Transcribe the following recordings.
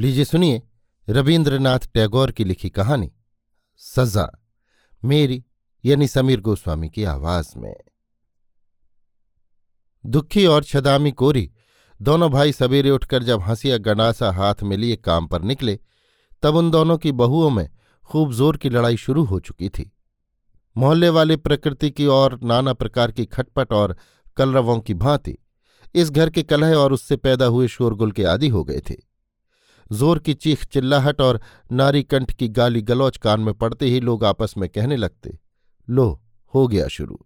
लीजिए सुनिए रविन्द्रनाथ टैगोर की लिखी कहानी, सजा, मेरी यानी समीर गोस्वामी की आवाज़ में। दुखी और छदामी कोरी दोनों भाई सवेरे उठकर जब हंसिया गंडासा हाथ में लिए काम पर निकले, तब उन दोनों की बहुओं में खूब ज़ोर की लड़ाई शुरू हो चुकी थी। मोहल्ले वाले प्रकृति की और नाना प्रकार की खटपट और कलरवों की भांति इस घर के कलह और उससे पैदा हुए शोरगुल के आदि हो गए थे। ज़ोर की चीख, चिल्लाहट और नारी कंठ की गाली गलौच कान में पड़ते ही लोग आपस में कहने लगते, लो, हो गया शुरू।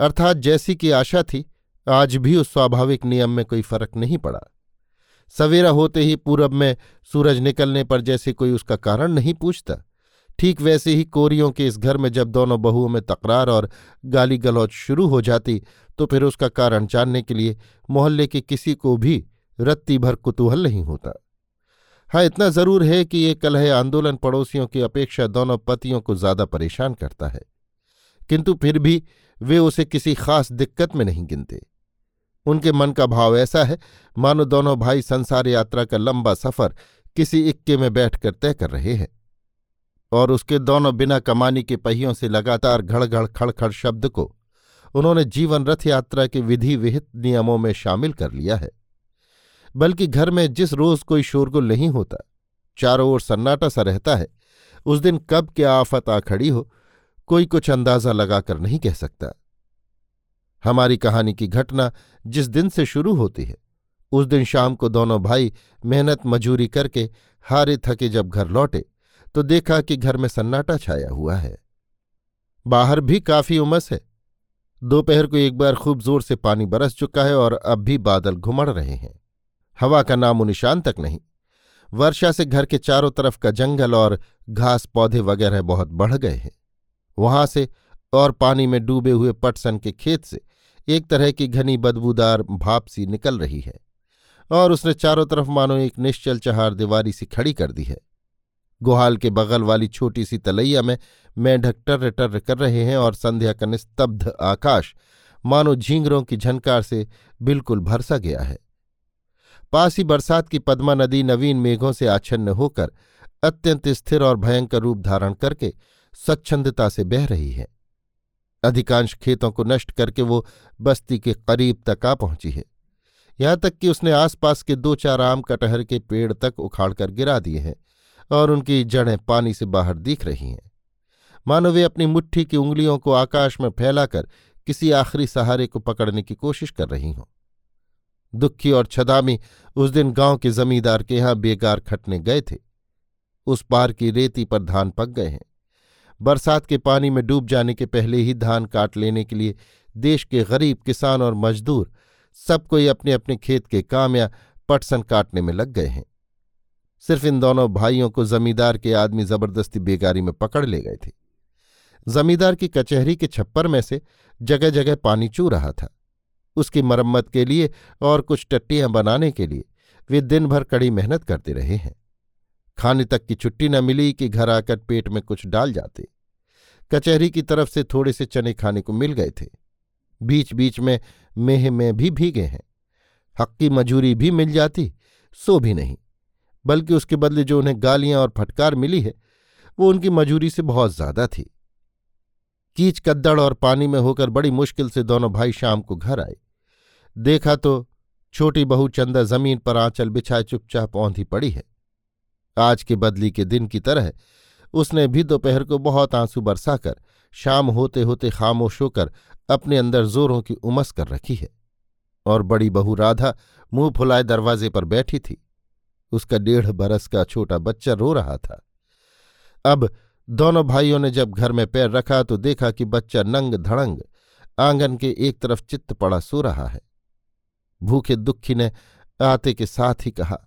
अर्थात जैसी की आशा थी, आज भी उस स्वाभाविक नियम में कोई फ़र्क नहीं पड़ा। सवेरा होते ही पूरब में सूरज निकलने पर जैसे कोई उसका कारण नहीं पूछता, ठीक वैसे ही कोरियों के इस घर में जब दोनों बहुओं में तकरार और गाली गलौच शुरू हो जाती तो फिर उसका कारण जानने के लिए मोहल्ले के किसी को भी रत्ती भर कुतूहल नहीं होता। हाँ इतना ज़रूर है कि ये कलह आंदोलन पड़ोसियों की अपेक्षा दोनों पतियों को ज़्यादा परेशान करता है। किंतु फिर भी वे उसे किसी खास दिक्कत में नहीं गिनते। उनके मन का भाव ऐसा है, मानो दोनों भाई संसार यात्रा का लंबा सफ़र किसी इक्के में बैठकर तय कर रहे हैं। और उसके दोनों बिना कमानी के पहियों से लगातार घड़घड़ खड़खड़ शब्द को उन्होंने जीवन रथ यात्रा के विधि विहित नियमों में शामिल कर लिया है। बल्कि घर में जिस रोज कोई शोरगुल नहीं होता, चारों ओर सन्नाटा सा रहता है, उस दिन कब क्या आफत आ खड़ी हो, कोई कुछ अंदाज़ा लगाकर नहीं कह सकता। हमारी कहानी की घटना जिस दिन से शुरू होती है, उस दिन शाम को दोनों भाई मेहनत मजूरी करके हारे थके जब घर लौटे तो देखा कि घर में सन्नाटा छाया हुआ है। बाहर भी काफ़ी उमस है। दोपहर को एक बार खूब ज़ोर से पानी बरस चुका है और अब भी बादल घुमड़ रहे हैं। हवा का नामो निशान तक नहीं। वर्षा से घर के चारों तरफ़ का जंगल और घास पौधे वगैरह बहुत बढ़ गए हैं। वहाँ से और पानी में डूबे हुए पटसन के खेत से एक तरह की घनी बदबूदार भाप सी निकल रही है और उसने चारों तरफ़ मानो एक निश्चल चहार दीवारी सी खड़ी कर दी है। गुहाल के बगल वाली छोटी सी तलैया में मेढक टर्र टर्र कर रहे हैं और संध्या का निस्तब्ध आकाश मानो झींगरों की झनकार से बिल्कुल भरसा गया है। पास ही बरसात की पद्मा नदी नवीन मेघों से आच्छन्न होकर अत्यंत स्थिर और भयंकर रूप धारण करके स्वच्छंदता से बह रही है। अधिकांश खेतों को नष्ट करके वो बस्ती के करीब तक आ पहुँची है। यहाँ तक कि उसने आसपास के दो चार आम कटहर के पेड़ तक उखाड़कर गिरा दिए हैं और उनकी जड़ें पानी से बाहर दिख रही हैं। मानो वे अपनी मुट्ठी की उंगलियों को आकाश में फैलाकर किसी आखिरी सहारे को पकड़ने की कोशिश कर रही हों। दुखी और छदामी उस दिन गाँव के जमींदार के यहाँ बेगार खटने गए थे। उस पार की रेती पर धान पक गए हैं। बरसात के पानी में डूब जाने के पहले ही धान काट लेने के लिए देश के गरीब, किसान और मजदूर सब कोई अपने अपने खेत के काम या पटसन काटने में लग गए हैं। सिर्फ़ इन दोनों भाइयों को जमींदार के आदमी ज़बरदस्ती बेगारी में पकड़ ले गए थे। जमींदार की कचहरी के छप्पर में से जगह जगह पानी चू रहा था। उसकी मरम्मत के लिए और कुछ टट्टियाँ बनाने के लिए। वे दिन भर कड़ी मेहनत करते रहे हैं। खाने तक की छुट्टी न मिली कि घर आकर पेट में कुछ डाल जाते। कचहरी की तरफ़ से थोड़े से चने खाने को मिल गए थे। बीच बीच में मेह में भी भीगे हैं। हक्की मजूरी भी मिल जाती, सो भी नहीं। बल्कि उसके बदले जो उन्हें गालियाँ और फटकार मिली है, वो उनकी मजूरी से बहुत ज़्यादा थी। कीच कद्दड़ और पानी में होकर बड़ी मुश्किल से दोनों भाई शाम को घर आए। देखा तो छोटी बहू चंदा ज़मीन पर आंचल बिछाए चुपचाप औंधी पड़ी है। आज के बदली के दिन की तरह उसने भी दोपहर को बहुत आँसू बरसाकर शाम होते होते खामोश होकर अपने अंदर जोरों की उमस कर रखी है और बड़ी बहू राधा मुँह फुलाए दरवाजे पर बैठी थी। उसका डेढ़ बरस का छोटा बच्चा रो रहा था। अब दोनों भाइयों ने जब घर में पैर रखा तो देखा कि बच्चा नंग धड़ंग, आँगन के एक तरफ़ चित्त पड़ा सो रहा है। भूखे दुखी ने आते के साथ ही कहा,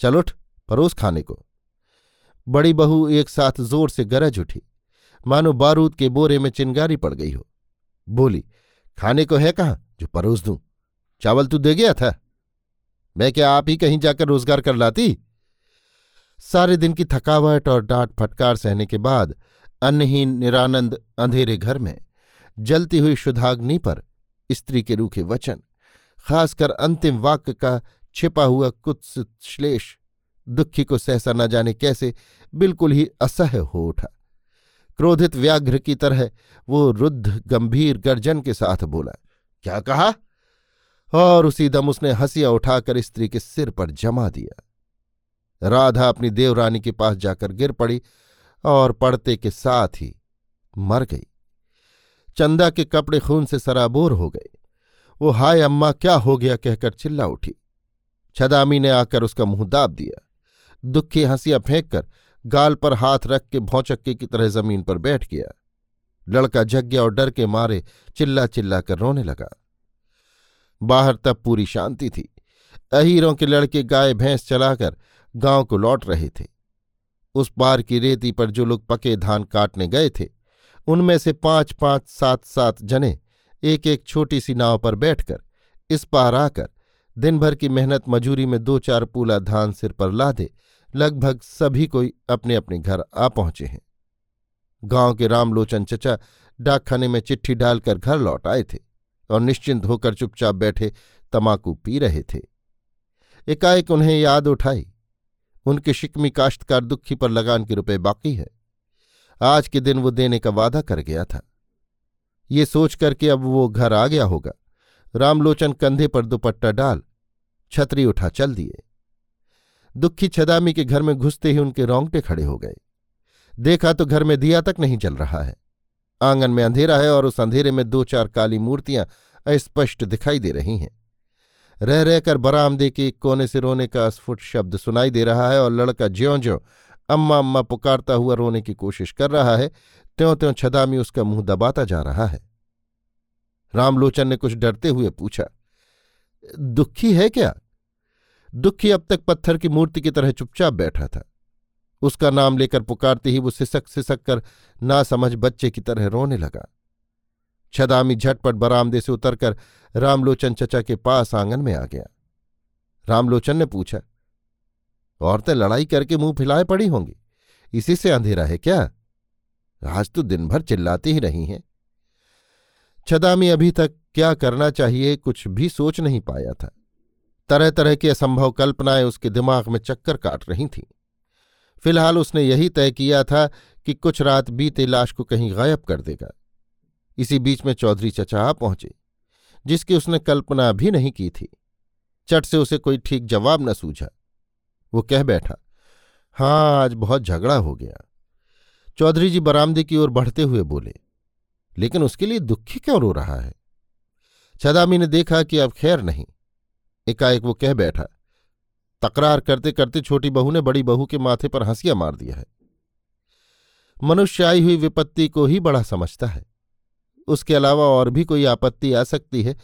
चल उठ परोस खाने को। बड़ी बहू एक साथ ज़ोर से गरज उठी। मानो बारूद के बोरे में चिंगारी पड़ गई हो। बोली, खाने को है कहाँ? जो परोस दूँ। चावल तू दे गया था। मैं क्या आप ही कहीं जाकर रोज़गार कर लाती? सारे दिन की थकावट और डांट फटकार सहने के बाद अन्नहीन निरानंद अंधेरे घर में जलती हुई शुद्धाग्नि पर स्त्री के रूखे वचन, खासकर अंतिम वाक्य का छिपा हुआ कुत्स श्लेष, दुखी को सहसा न जाने कैसे बिल्कुल ही असह्य हो उठा। क्रोधित व्याघ्र की तरह वो रुद्ध, गंभीर गर्जन के साथ बोला, क्या कहा? और उसी दम उसने हंसिया उठाकर स्त्री के सिर पर जमा दिया। राधा अपनी देवरानी के पास जाकर गिर पड़ी और पड़ते के साथ ही मर गई। चंदा के कपड़े खून से सराबोर हो गए। वो, हाय अम्मा, क्या हो गया? कहकर चिल्ला उठी। छदामी ने आकर उसका मुँह दाब दिया। दुखी हंसियाँ फेंक कर गाल पर हाथ रख के भौचक्के की तरह ज़मीन पर बैठ गया। लड़का जग गया और डर के मारे चिल्ला चिल्ला कर रोने लगा। बाहर तब पूरी शांति थी। अहीरों के लड़के गाय भैंस चलाकर गाँव को लौट रहे थे। उस पार की रेती पर जो लोग पके धान काटने गए थे, उनमें से पाँच पाँच सात सात जने एक एक छोटी सी नाव पर बैठकर इस पार आकर दिन भर की मेहनत मजूरी में दो चार पूला धान सिर पर लादे, लगभग सभी कोई अपने अपने घर आ पहुँचे हैं। गाँव के रामलोचन चचा डाकखाने में चिट्ठी डालकर घर लौट आए थे और निश्चिंत होकर चुपचाप बैठे तमाकू पी रहे थे। एकाएक उन्हें याद उठाई उनके शिकमी काश्तकार दुखी पर लगान के रुपए बाकी है। आज के दिन वो देने का वादा कर गया था। ये सोच करके अब वो घर आ गया होगा। रामलोचन कंधे पर दुपट्टा डाल, छतरी उठा चल दिए। दुखी छदामी के घर में घुसते ही उनके रोंगटे खड़े हो गए। देखा तो घर में दिया तक नहीं जल रहा है। आँगन में अंधेरा है और उस अंधेरे में दो चार काली मूर्तियाँ अस्पष्ट दिखाई दे रही हैं। रह रहकर बरामदे के एक कोने से रोने का अस्फुट शब्द सुनाई दे रहा है और लड़का ज्यो ज्यो अम्मा अम्मा पुकारता हुआ रोने की कोशिश कर रहा है त्यों त्यों छदामी उसका मुँह दबाता जा रहा है। रामलोचन ने कुछ डरते हुए पूछा, दुखी है क्या? दुखी अब तक पत्थर की मूर्ति की तरह चुपचाप बैठा था। उसका नाम लेकर पुकारते ही वो सिसक सिसक कर ना समझ बच्चे की तरह रोने लगा। छदामी झटपट बरामदे से उतरकर रामलोचन चचा के पास आँगन में आ गया। रामलोचन ने पूछा, औरतें लड़ाई करके मुँह फिलाए पड़ी होंगी। इसी से अंधेरा है क्या? आज तो दिन भर चिल्लाती ही रही हैं। छदामी अभी तक क्या करना चाहिए कुछ भी सोच नहीं पाया था। तरह तरह की असंभव कल्पनाएँ उसके दिमाग में चक्कर काट रही थीं। फ़िलहाल उसने यही तय किया था कि कुछ रात बीते लाश को कहीं गायब कर देगा। इसी बीच में चौधरी चचा आ पहुँचे, जिसकी उसने कल्पना भी नहीं की थी। चट से उसे कोई ठीक जवाब न सूझा। वो कह बैठा हाँ आज बहुत झगड़ा हो गया। चौधरी जी बरामदे की ओर बढ़ते हुए बोले, लेकिन उसके लिए दुखी क्यों रो रहा है? छदामी ने देखा कि अब खैर नहीं। एकाएक वो कह बैठा, तकरार करते करते छोटी बहू ने बड़ी बहू के माथे पर हंसिया मार दिया है। मनुष्य आई हुई विपत्ति को ही बड़ा समझता है। उसके अलावा और भी कोई आपत्ति आ सकती है,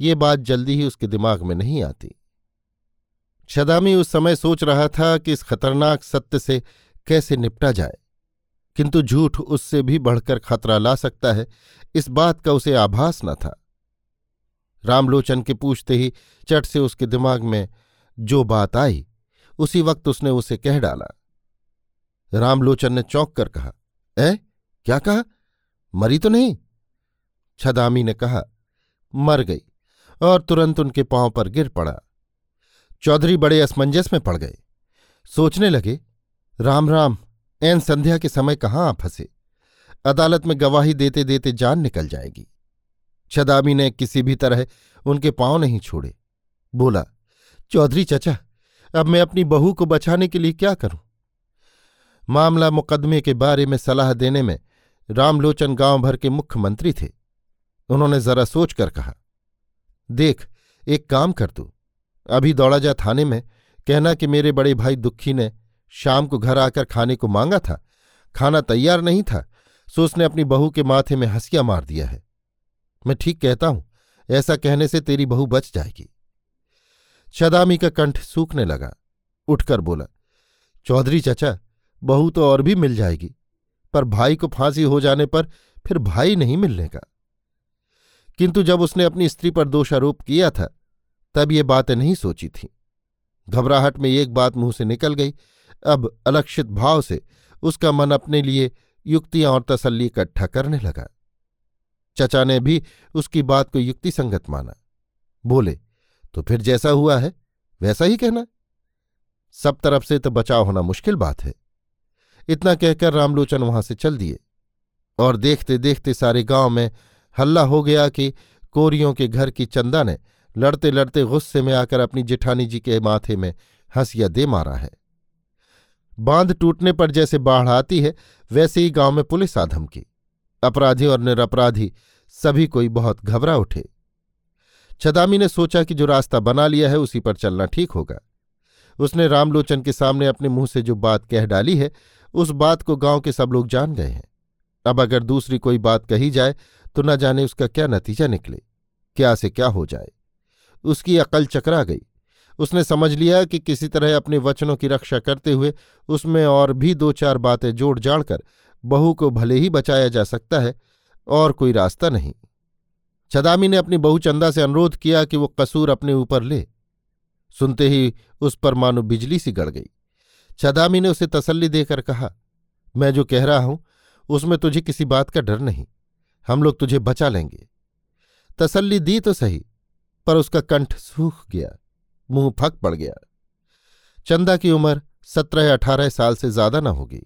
ये बात जल्दी ही उसके दिमाग में नहीं आती। छदामी उस समय सोच रहा था कि इस खतरनाक सत्य से कैसे निपटा जाए, किंतु झूठ उससे भी बढ़कर खतरा ला सकता है, इस बात का उसे आभास न था। रामलोचन के पूछते ही चट से उसके दिमाग में जो बात आई, उसी वक्त उसने उसे कह डाला। रामलोचन ने चौंक कर कहा ए क्या कहा? मरी तो नहीं? छदामी ने कहा, मर गई, और तुरंत उनके पाँव पर गिर पड़ा। चौधरी बड़े असमंजस में पड़ गए। सोचने लगे, राम राम एन संध्या के समय कहाँ आ फंसे? अदालत में गवाही देते देते जान निकल जाएगी। छदामी ने किसी भी तरह उनके पाँव नहीं छोड़े। बोला, चौधरी चचा, अब मैं अपनी बहू को बचाने के लिए क्या करूँ? मामला मुकदमे के बारे में सलाह देने में रामलोचन गाँव भर के मुख्यमंत्री थे। उन्होंने जरा सोचकर कहा, देख, एक काम कर तू। अभी दौड़ा जा थाने में, कहना कि मेरे बड़े भाई दुखी ने शाम को घर आकर खाने को मांगा था, खाना तैयार नहीं था, सो उसने अपनी बहू के माथे में हंसिया मार दिया है। मैं ठीक कहता हूँ, ऐसा कहने से तेरी बहू बच जाएगी। शदामी का कंठ सूखने लगा। उठकर बोला, चौधरी चचा, बहू तो और भी मिल जाएगी, पर भाई को फांसी हो जाने पर फिर भाई नहीं मिलने का। किंतु जब उसने अपनी स्त्री पर दोषारोप किया था, तब ये बातें नहीं सोची थी। घबराहट में एक बात मुँह से निकल गई। अब अलक्षित भाव से उसका मन अपने लिए युक्तियाँ और तसल्ली इकट्ठा करने लगा। चचा ने भी उसकी बात को युक्तिसंगत माना। बोले तो फिर जैसा हुआ है, वैसा ही कहना। सब तरफ़ से तो बचाव होना मुश्किल बात है। इतना कहकर रामलोचन वहाँ से चल दिए और देखते देखते सारे गाँव में हल्ला हो गया कि कोरियों के घर की चंदा ने लड़ते लड़ते गुस्से में आकर अपनी जेठानी जी के माथे में हंसिया दे मारा है। बाँध टूटने पर जैसे बाढ़ आती है, वैसे ही गाँव में पुलिस आधम की। अपराधी और निरपराधी सभी कोई बहुत घबरा उठे। छदामी ने सोचा कि जो रास्ता बना लिया है, उसी पर चलना ठीक होगा। उसने रामलोचन के सामने अपने मुँह से जो बात कह डाली है, उस बात को गाँव के सब लोग जान गए हैं। अब अगर दूसरी कोई बात कही जाए तो न जाने उसका क्या नतीजा निकले, क्या से क्या हो जाए। उसकी अकल चकरा गई। उसने समझ लिया कि किसी तरह अपने वचनों की रक्षा करते हुए उसमें और भी दो चार बातें जोड़ जाड़कर बहू को भले ही बचाया जा सकता है और कोई रास्ता नहीं। छदामी ने अपनी बहू चंदा से अनुरोध किया कि वो कसूर अपने ऊपर ले। सुनते ही उस पर मानो बिजली सी गड़ गई। छदामी ने उसे तसल्ली देकर कहा, मैं जो कह रहा हूँ, उसमें तुझे किसी बात का डर नहीं। हम लोग तुझे बचा लेंगे। तसल्ली दी तो सही, पर उसका कंठ सूख गया, मुँह फक पड़ गया। चंदा की उम्र सत्रह अठारह साल से ज़्यादा न होगी।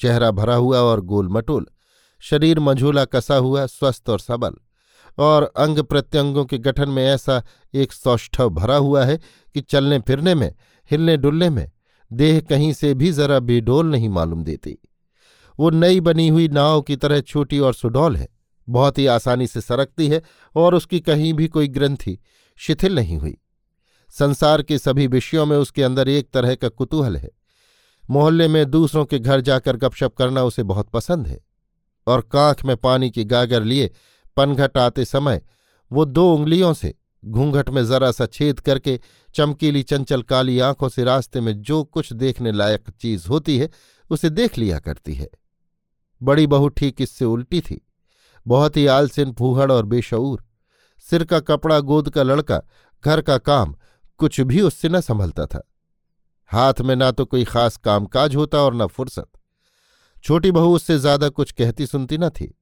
चेहरा भरा हुआ और गोल मटोल शरीर मझूला कसा हुआ, स्वस्थ और सबल, और अंग प्रत्यंगों के गठन में ऐसा एक सौष्ठव भरा हुआ है कि चलने फिरने में, हिलने डुलने में, देह कहीं से भी जरा बेडोल नहीं मालूम देती। वो नई बनी हुई नाव की तरह छोटी और सुडौल है बहुत ही आसानी से सरकती है और उसकी कहीं भी कोई ग्रंथि शिथिल नहीं हुई। संसार के सभी विषयों में उसके अंदर एक तरह का कुतूहल है। मोहल्ले में दूसरों के घर जाकर गपशप करना उसे बहुत पसंद है और कांख में पानी की गागर लिए पनघट आते समय वो दो उंगलियों से घूंघट में जरा सा छेद करके चमकीली चंचल काली आँखों से रास्ते में जो कुछ देखने लायक चीज़ होती है, उसे देख लिया करती है। बड़ी बहू ठीक इससे उल्टी थी। बहुत ही आलसिन फूहड़ और बेशऊर। सिर का कपड़ा गोद का लड़का, घर का काम, कुछ भी उससे न संभलता था। हाथ में ना तो कोई खास कामकाज होता और न फुर्सत। छोटी बहू उससे ज़्यादा कुछ कहती सुनती न थी।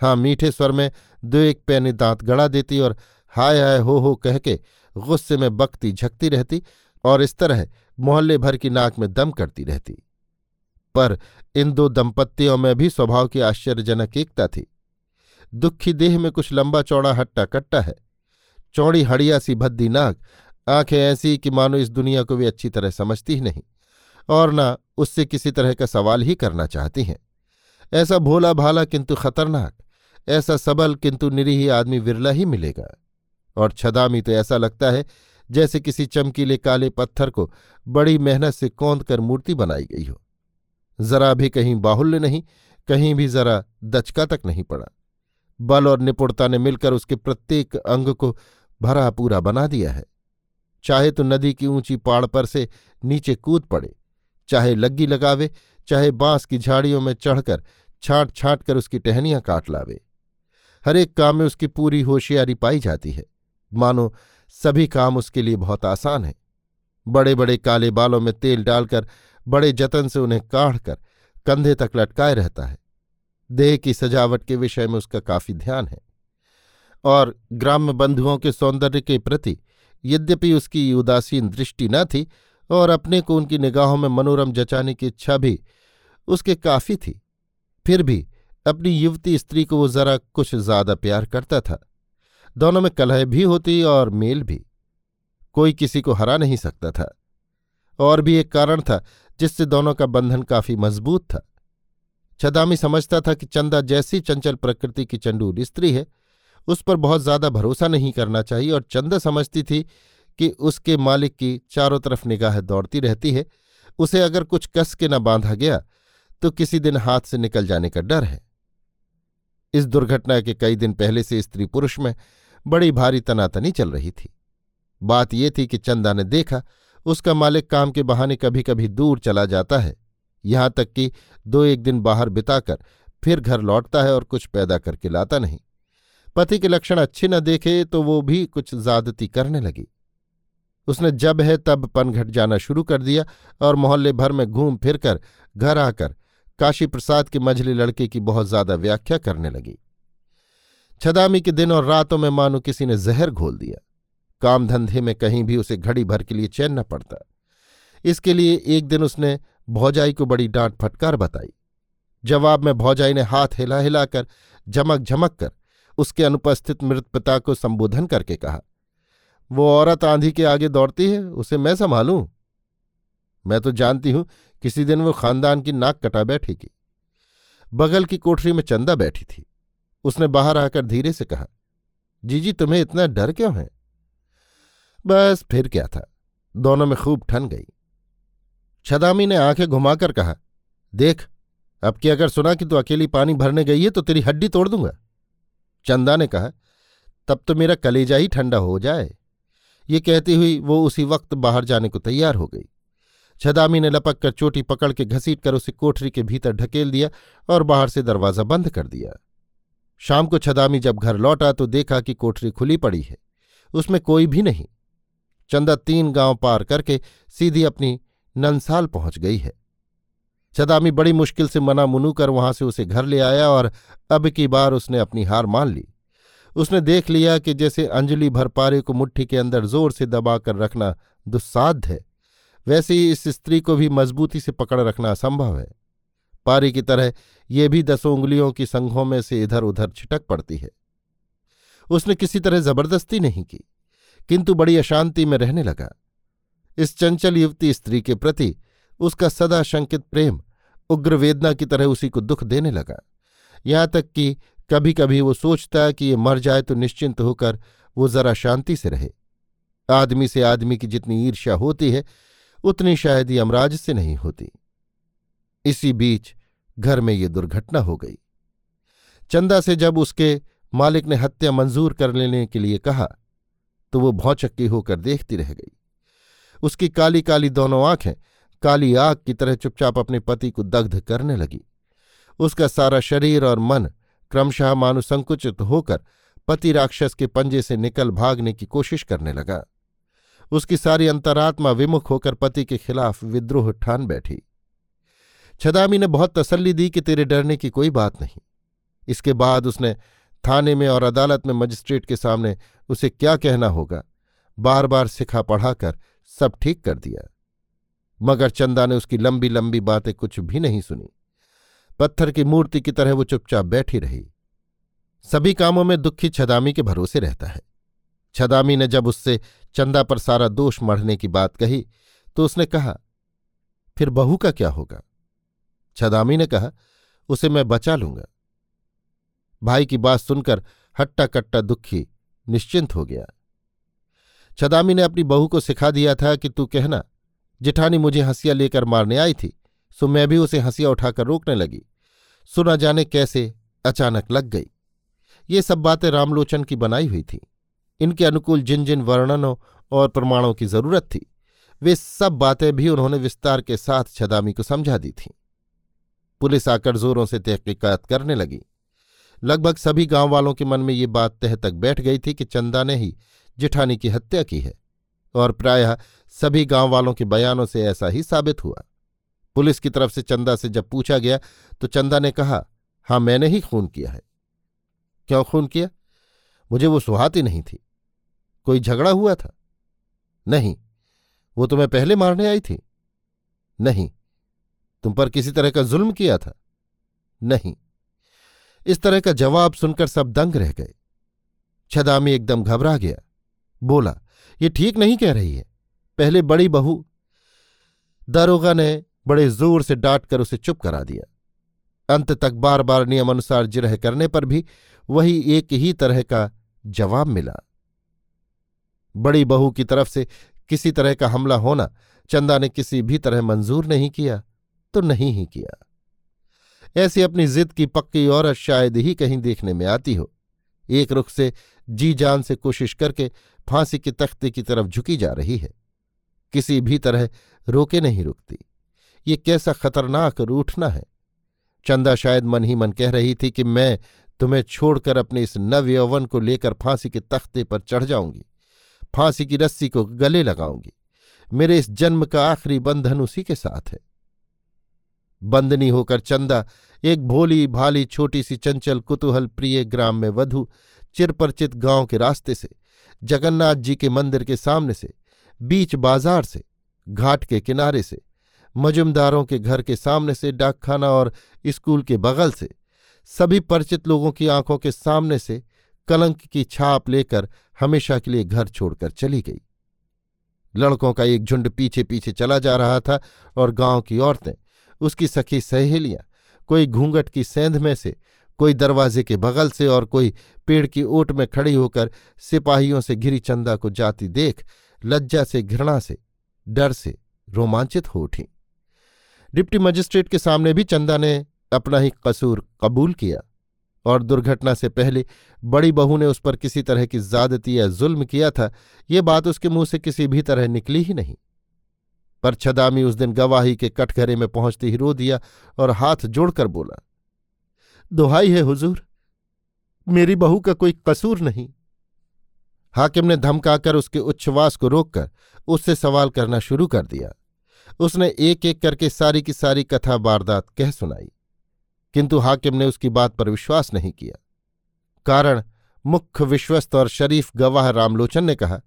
हाँ मीठे स्वर में दो एक पैने दांत गड़ा देती और हाय हाय हो हो कह के गुस्से में बकती झकती रहती और इस तरह मोहल्ले भर की नाक में दम करती रहती। पर इन दो दंपत्तियों में भी स्वभाव की आश्चर्यजनक एकता थी। दुखी देह में कुछ लंबा चौड़ा हट्टा कट्टा है। चौड़ी हड़िया सी भद्दी नाक, आँखें ऐसी कि मानो इस दुनिया को वे अच्छी तरह समझती ही नहीं, और न उससे किसी तरह का सवाल ही करना चाहती हैं। ऐसा भोला भाला किंतु खतरनाक, ऐसा सबल किंतु निरीह आदमी विरला ही मिलेगा। और छदामी तो ऐसा लगता है, जैसे किसी चमकीले काले पत्थर को बड़ी मेहनत से कौंद कर मूर्ति बनाई गई हो। जरा भी कहीं बाहुल्य नहीं, कहीं भी जरा दचका तक नहीं पड़ा। बल और निपुणता ने मिलकर उसके प्रत्येक अंग को भरा पूरा बना दिया है। चाहे तो नदी की ऊँची पाड़ पर से नीचे कूद पड़े, चाहे लग्गी लगावे, चाहे बाँस की झाड़ियों में चढ़कर छाट छांट कर उसकी टहनियाँ काट लावे। हर एक काम में उसकी पूरी होशियारी पाई जाती है। मानो सभी काम उसके लिए बहुत आसान है। बड़े बड़े काले बालों में तेल डालकर, बड़े जतन से उन्हें काढ़ कर कंधे तक लटकाए रहता है। देह की सजावट के विषय में उसका काफ़ी ध्यान है। और ग्राम्य बंधुओं के सौंदर्य के प्रति यद्यपि उसकी उदासीन दृष्टि न थी और अपने को उनकी निगाहों में मनोरम जचाने की इच्छा भी उसके काफ़ी थी, फिर भी अपनी युवती स्त्री को वो जरा कुछ ज़्यादा प्यार करता था। दोनों में कलह भी होती और मेल भी। कोई किसी को हरा नहीं सकता था। और भी एक कारण था जिससे दोनों का बंधन काफ़ी मज़बूत था। छदामी समझता था कि चंदा जैसी चंचल प्रकृति की चंडूल स्त्री है, उस पर बहुत ज़्यादा भरोसा नहीं करना चाहिए और चंदा समझती थी कि उसके मालिक की चारों तरफ़ निगाह दौड़ती रहती है। उसे अगर कुछ कस के न बांधा गया तो किसी दिन हाथ से निकल जाने का डर है। इस दुर्घटना के कई दिन पहले से स्त्री पुरुष में बड़ी भारी तनातनी चल रही थी। बात यह थी कि चंदा ने देखा, उसका मालिक काम के बहाने कभी कभी दूर चला जाता है। यहाँ तक कि दो एक दिन बाहर बिताकर फिर घर लौटता है और कुछ पैदा करके लाता नहीं। पति के लक्षण अच्छे न देखे तो वो भी कुछ ज्यादती करने लगी। उसने जब है तब पनघट जाना शुरू कर दिया और मोहल्ले भर में घूम फिर कर घर आकर काशी प्रसाद के मझले लड़के की बहुत ज़्यादा व्याख्या करने लगी। छदामी के दिन और रातों में मानो किसी ने जहर घोल दिया। काम धंधे में कहीं भी उसे घड़ी भर के लिए चैन न पड़ता। इसके लिए एक दिन उसने भौजाई को बड़ी डांट फटकार बताई। जवाब में भौजाई ने हाथ हिला हिलाकर झमक झमक कर उसके अनुपस्थित मृत पिता को संबोधन करके कहा, वो औरत आंधी के आगे दौड़ती है, उसे मैं संभालूं? मैं तो जानती हूँ, किसी दिन वो खानदान की नाक कटा बैठेगी। बगल की कोठरी में चंदा बैठी थी। उसने बाहर आकर धीरे से कहा जीजी तुम्हें इतना डर क्यों है? बस फिर क्या था। दोनों में खूब ठन गई। छदामी ने आँखें घुमाकर कहा, देख, अब की अगर सुना कि तू अकेली पानी भरने गई है तो तेरी हड्डी तोड़ दूँगा। चंदा ने कहा, तब तो मेरा कलेजा ही ठंडा हो जाए। ये कहती हुई वो उसी वक्त बाहर जाने को तैयार हो गई। छदामी ने लपक कर चोटी पकड़ के घसीट कर उसे कोठरी के भीतर ढकेल दिया और बाहर से दरवाज़ा बंद कर दिया। शाम को छदामी जब घर लौटा तो देखा कि कोठरी खुली पड़ी है, उसमें कोई भी नहीं। चंदा तीन गाँव पार करके सीधी अपनी नंसाल पहुँच गई है। छदामी बड़ी मुश्किल से मना मुनू कर वहाँ से उसे घर ले आया और अब की बार उसने अपनी हार मान ली। उसने देख लिया कि जैसे अंजलि भर पारे को मुट्ठी के अंदर ज़ोर से दबाकर रखना दुस्साध्य है, वैसे ही इस स्त्री को भी मजबूती से पकड़ रखना असंभव है। पारी की तरह ये भी दसों उंगलियों की संघों में से इधर उधर छिटक पड़ती है। उसने किसी तरह ज़बरदस्ती नहीं की, किंतु बड़ी अशांति में रहने लगा। इस चंचल युवती स्त्री के प्रति उसका सदा शंकित प्रेम, उग्र वेदना की तरह उसी को दुख देने लगा। यहाँ तक कि कभी कभी वो सोचता कि ये मर जाए तो निश्चिंत होकर वो जरा शांति से रहे। आदमी से आदमी की जितनी ईर्ष्या होती है, उतनी शायद यमराज से नहीं होती। इसी बीच घर में ये दुर्घटना हो गई। चंदा से जब उसके मालिक ने हत्या मंजूर कर लेने के लिए कहा तो वो भौचक्की होकर देखती रह गई। उसकी काली काली दोनों आँखें काली आग की तरह चुपचाप अपने पति को दग्ध करने लगी। उसका सारा शरीर और मन क्रमशः मानुसंकुचित होकर पति राक्षस के पंजे से निकल भागने की कोशिश करने लगा। उसकी सारी अंतरात्मा विमुख होकर पति के खिलाफ विद्रोह ठान बैठी। छदामी ने बहुत तसल्ली दी कि तेरे डरने की कोई बात नहीं। इसके बाद उसने थाने में और अदालत में मजिस्ट्रेट के सामने उसे क्या कहना होगा? बार बार सिखा पढ़ाकर सब ठीक कर दिया। मगर चंदा ने उसकी लंबी लंबी बातें कुछ भी नहीं सुनी। पत्थर की मूर्ति की तरह वो चुपचाप बैठी रही। सभी कामों में दुखी छदामी के भरोसे रहता है। छदामी ने जब उससे चंदा पर सारा दोष मढ़ने की बात कही तो उसने कहा, फिर बहू का क्या होगा? छदामी ने कहा, उसे मैं बचा लूँगा। भाई की बात सुनकर हट्टा कट्टा दुखी निश्चिंत हो गया। छदामी ने अपनी बहू को सिखा दिया था कि तू कहना, जिठानी मुझे हंसिया लेकर मारने आई थी, सो मैं भी उसे हंसिया उठाकर रोकने लगी। सुना जाने कैसे अचानक लग गई। ये सब बातें रामलोचन की बनाई हुई थी। इनके अनुकूल जिन जिन वर्णनों और प्रमाणों की ज़रूरत थी, वे सब बातें भी उन्होंने विस्तार के साथ छदामी को समझा दी थीं। पुलिस आकर जोरों से तहकीकात करने लगी। लगभग सभी गाँव वालों के मन में ये बात तह तक बैठ गई थी कि चंदा ने ही जिठानी की हत्या की है और प्रायः सभी गाँव वालों के बयानों से ऐसा ही साबित हुआ। पुलिस की तरफ़ से चंदा से जब पूछा गया तो चंदा ने कहा, हाँ, मैंने ही खून किया है। क्यों खून किया? मुझे वो सुहाती नहीं थी। कोई झगड़ा हुआ था? नहीं, वो तुम्हें पहले मारने आई थी। नहीं, तुम पर किसी तरह का जुल्म किया था? नहीं। इस तरह का जवाब सुनकर सब दंग रह गए। छदामी एकदम घबरा गया। बोला, ये ठीक नहीं कह रही है। पहले बड़ी बहू, दारोगा ने बड़े ज़ोर से डांट कर उसे चुप करा दिया। अंत तक बार बार नियमानुसार जिरह करने पर भी वही एक ही तरह का जवाब मिला। बड़ी बहू की तरफ़ से किसी तरह का हमला होना, चंदा ने किसी भी तरह मंजूर नहीं किया तो नहीं ही किया। ऐसी अपनी जिद की पक्की औरत शायद ही कहीं देखने में आती हो। एक रुख से जी जान से कोशिश करके फांसी के तख्ते की तरफ़ झुकी जा रही है। किसी भी तरह रोके नहीं रुकती। ये कैसा खतरनाक रूठना है। चंदा शायद मन ही मन कह रही थी कि मैं तुम्हें छोड़कर अपने इस नव यौवन को लेकर फांसी के तख्ते पर चढ़ जाऊँगी। फांसी की रस्सी को गले लगाऊँगी। मेरे इस जन्म का आखिरी बंधन उसी के साथ है। बंदनी होकर चंदा, एक भोली भाली छोटी सी चंचल कुतूहल प्रिय ग्राम में वधु, चिरपरिचित गाँव के रास्ते से जगन्नाथ जी के मंदिर के सामने से, बीच बाज़ार से, घाट के किनारे से, मजुमदारों के घर के सामने से, डाकखाना और स्कूल के बगल से, सभी परिचित लोगों की आँखों के सामने से कलंक की छाप लेकर हमेशा के लिए घर छोड़कर चली गई। लड़कों का एक झुंड पीछे पीछे चला जा रहा था और गाँव की औरतें, उसकी सखी सहेलियाँ, कोई घूंघट की सेंध में से कोई दरवाजे के बगल से और कोई पेड़ की ओट में खड़ी होकर सिपाहियों से घिरी चंदा को जाती देख, लज्जा से, घृणा से, डर से रोमांचित हो उठी। डिप्टी मजिस्ट्रेट के सामने भी चंदा ने अपना ही कसूर कबूल किया और दुर्घटना से पहले बड़ी बहू ने उस पर किसी तरह की ज्यादती या जुल्म किया था, ये बात उसके मुँह से किसी भी तरह निकली ही नहीं। पर छदामी उस दिन गवाही के कटघरे में पहुँचते ही रो दिया और हाथ जोड़कर बोला दुहाई है, हुजूर। मेरी बहू का कोई कसूर नहीं। हाकिम ने धमकाकर उसके उच्छ्वास को रोककर उससे सवाल करना शुरू कर दिया। उसने एक एक करके सारी की सारी कथा वारदात कह सुनाई। किंतु हाकिम ने उसकी बात पर विश्वास नहीं किया। कारण, मुख्य विश्वस्त और शरीफ गवाह रामलोचन ने कहा,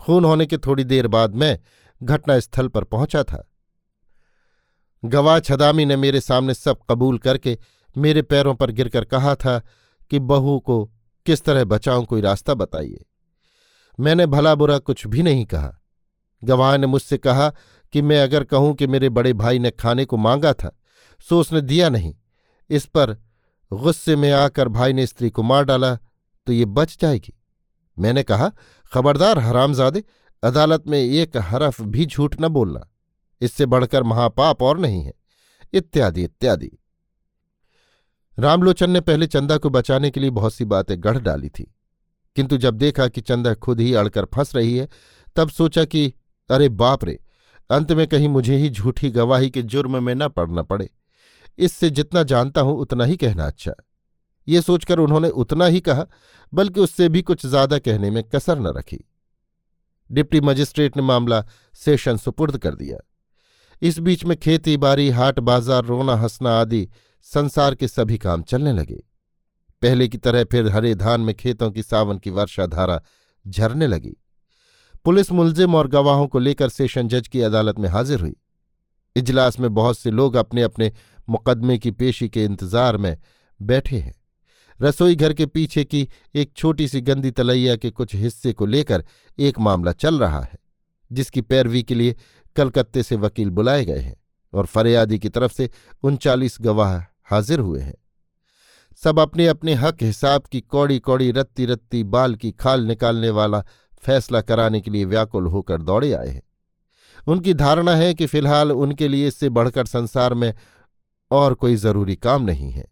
खून होने के थोड़ी देर बाद मैं घटनास्थल पर पहुँचा था। गवाह छदामी ने मेरे सामने सब कबूल करके मेरे पैरों पर गिरकर कहा था कि बहू को किस तरह बचाऊं, कोई रास्ता बताइए। मैंने भला बुरा कुछ भी नहीं कहा। गवाह ने मुझसे कहा कि मैं अगर कहूँ कि मेरे बड़े भाई ने खाने को मांगा था, सो उसने दिया नहीं। इस पर गुस्से में आकर भाई ने स्त्री को मार डाला तो ये बच जाएगी। मैंने कहा, खबरदार हरामजादे, अदालत में एक हरफ भी झूठ न बोलना। इससे बढ़कर महापाप और नहीं है। इत्यादि इत्यादि। रामलोचन ने पहले चंदा को बचाने के लिए बहुत सी बातें गढ़ डाली थी, किंतु जब देखा कि चंदा खुद ही अड़कर फंस रही है, तब सोचा कि, अरे बाप रे, अंत में कहीं मुझे ही झूठी गवाही के जुर्म में न पड़ना पड़े। इससे जितना जानता हूँ, उतना ही कहना अच्छा। ये सोचकर उन्होंने उतना ही कहा, बल्कि उससे भी कुछ ज़्यादा कहने में कसर न रखी। डिप्टी मजिस्ट्रेट ने मामला सेशन सुपुर्द कर दिया। इस बीच में खेती बाड़ी हाट बाज़ार रोना हंसना आदि संसार के सभी काम चलने लगे। पहले की तरह फिर हरे धान में खेतों की सावन की वर्षा धारा झरने लगी। पुलिस मुलजिम और गवाहों को लेकर सेशन जज की अदालत में हाजिर हुई। इजलास में बहुत से लोग अपने अपने मुकदमे की पेशी के इंतज़ार में बैठे हैं। रसोई घर के पीछे की एक छोटी सी गंदी तलैया के कुछ हिस्से को लेकर एक मामला चल रहा है, जिसकी पैरवी के लिए कलकत्ते से वकील बुलाए गए हैं और फरियादी की तरफ़ से उनचालीस गवाह हाजिर हुए हैं। सब अपने अपने हक हिसाब की कौड़ी कौड़ी रत्ती रत्ती बाल की खाल निकालने वाला फैसला कराने के लिए व्याकुल होकर दौड़े आए हैं। उनकी धारणा है कि फ़िलहाल उनके लिए इससे बढ़कर संसार में और कोई ज़रूरी काम नहीं है।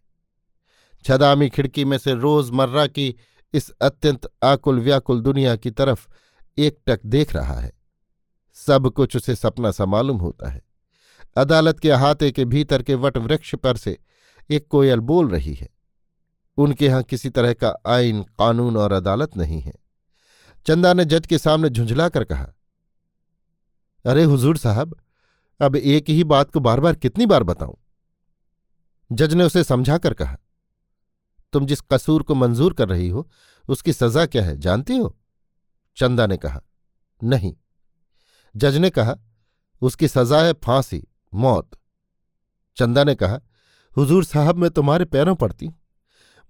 छदामी खिड़की में से रोज़मर्रा की इस अत्यंत आकुल व्याकुल दुनिया की तरफ़ एकटक देख रहा है। सब कुछ उसे सपना सा मालूम होता है। अदालत के अहाते के भीतर के वट वृक्ष पर से एक कोयल बोल रही है, उनके यहाँ किसी तरह का आइन, कानून और अदालत नहीं है। चंदा ने जज के सामने झुंझला कर कहा, अरे हुजूर साहब, अब एक ही बात को बार बार कितनी बार बताऊँ? जज ने उसे समझाकर कहा, तुम जिस कसूर को मंजूर कर रही हो, उसकी सजा क्या है, जानती हो? चंदा ने कहा, नहीं। जज ने कहा, उसकी सजा है फांसी, मौत। चंदा ने कहा हुजूर साहब मैं तुम्हारे पैरों पड़ती। हूँ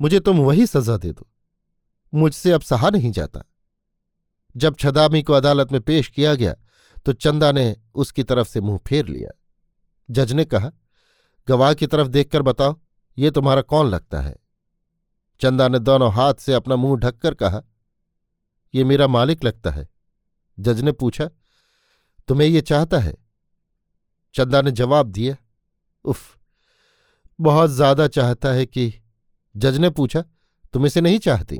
मुझे तुम वही सजा दे दो। मुझसे अब सहा नहीं जाता। जब छदामी को अदालत में पेश किया गया तो चंदा ने उसकी तरफ़ से मुँह फेर लिया। जज ने कहा, गवाह की तरफ़ देखकर बताओ, ये तुम्हारा कौन लगता है? चंदा ने दोनों हाथ से अपना मुँह ढककर कहा, ये मेरा मालिक लगता है। जज ने पूछा, तुम्हें ये चाहता है? चंदा ने जवाब दिया, उफ बहुत ज़्यादा चाहता है कि जज ने पूछा, तुम इसे नहीं चाहती?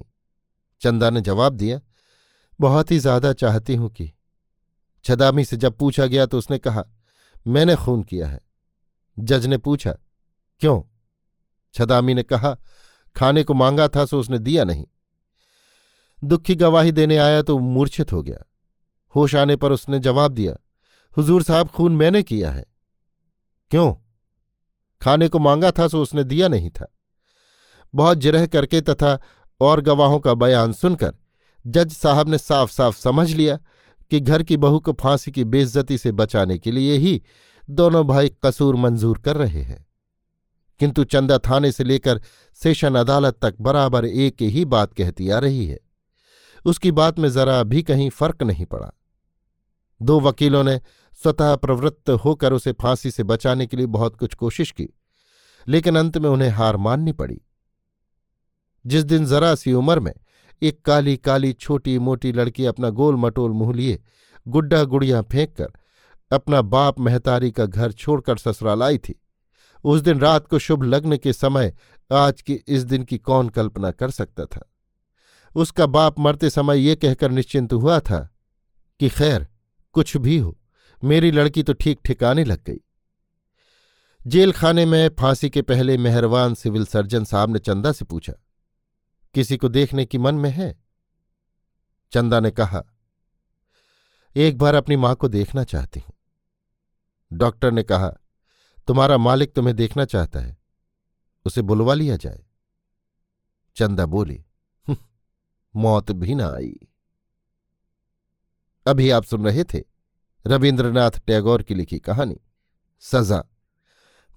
चंदा ने जवाब दिया, बहुत ही ज़्यादा चाहती हूँ कि। छदामी से जब पूछा गया तो उसने कहा, मैंने खून किया है। जज ने पूछा, क्यों? छदामी ने कहा, खाने को मांगा था सो उसने दिया नहीं। दुखी गवाही देने आया तो मूर्छित हो गया। होश आने पर उसने जवाब दिया, हुजूर साहब, खून मैंने किया है। क्यों? खाने को मांगा था, सो उसने दिया नहीं था। बहुत जिरह करके तथा और गवाहों का बयान सुनकर जज साहब ने साफ़ साफ़ समझ लिया कि घर की बहू को फांसी की बेइज्जती से बचाने के लिए ही दोनों भाई कसूर मंजूर कर रहे हैं। किंतु चंदा थाने से लेकर सेशन अदालत तक बराबर एक ही बात कहती आ रही है। उसकी बात में जरा भी कहीं फ़र्क नहीं पड़ा। दो वकीलों ने स्वतः प्रवृत्त होकर उसे फांसी से बचाने के लिए बहुत कुछ कोशिश की। लेकिन अंत में उन्हें हार माननी पड़ी। जिस दिन जरा सी उम्र में एक काली काली छोटी मोटी लड़की अपना गोल मटोल मुँह लिए, गुड्डा गुड़ियाँ फेंक कर अपना बाप महतारी का घर छोड़कर ससुराल आई थी, उस दिन रात को शुभ लग्न के समय आज की इस दिन की कौन कल्पना कर सकता था? उसका बाप मरते समय ये कहकर निश्चिंत हुआ था कि खैर, कुछ भी हो, मेरी लड़की तो ठीक ठिकाने लग गई। जेल खाने में फांसी के पहले मेहरवान सिविल सर्जन साहब ने चंदा से पूछा, किसी को देखने की मन में है? चंदा ने कहा, एक बार अपनी माँ को देखना चाहती हूँ। डॉक्टर ने कहा, तुम्हारा मालिक तुम्हें देखना चाहता है। उसे बुलवा लिया जाए। चंदा बोली मौत भी ना आई। अभी आप सुन रहे थे रविन्द्रनाथ टैगोर की लिखी कहानी, सजा।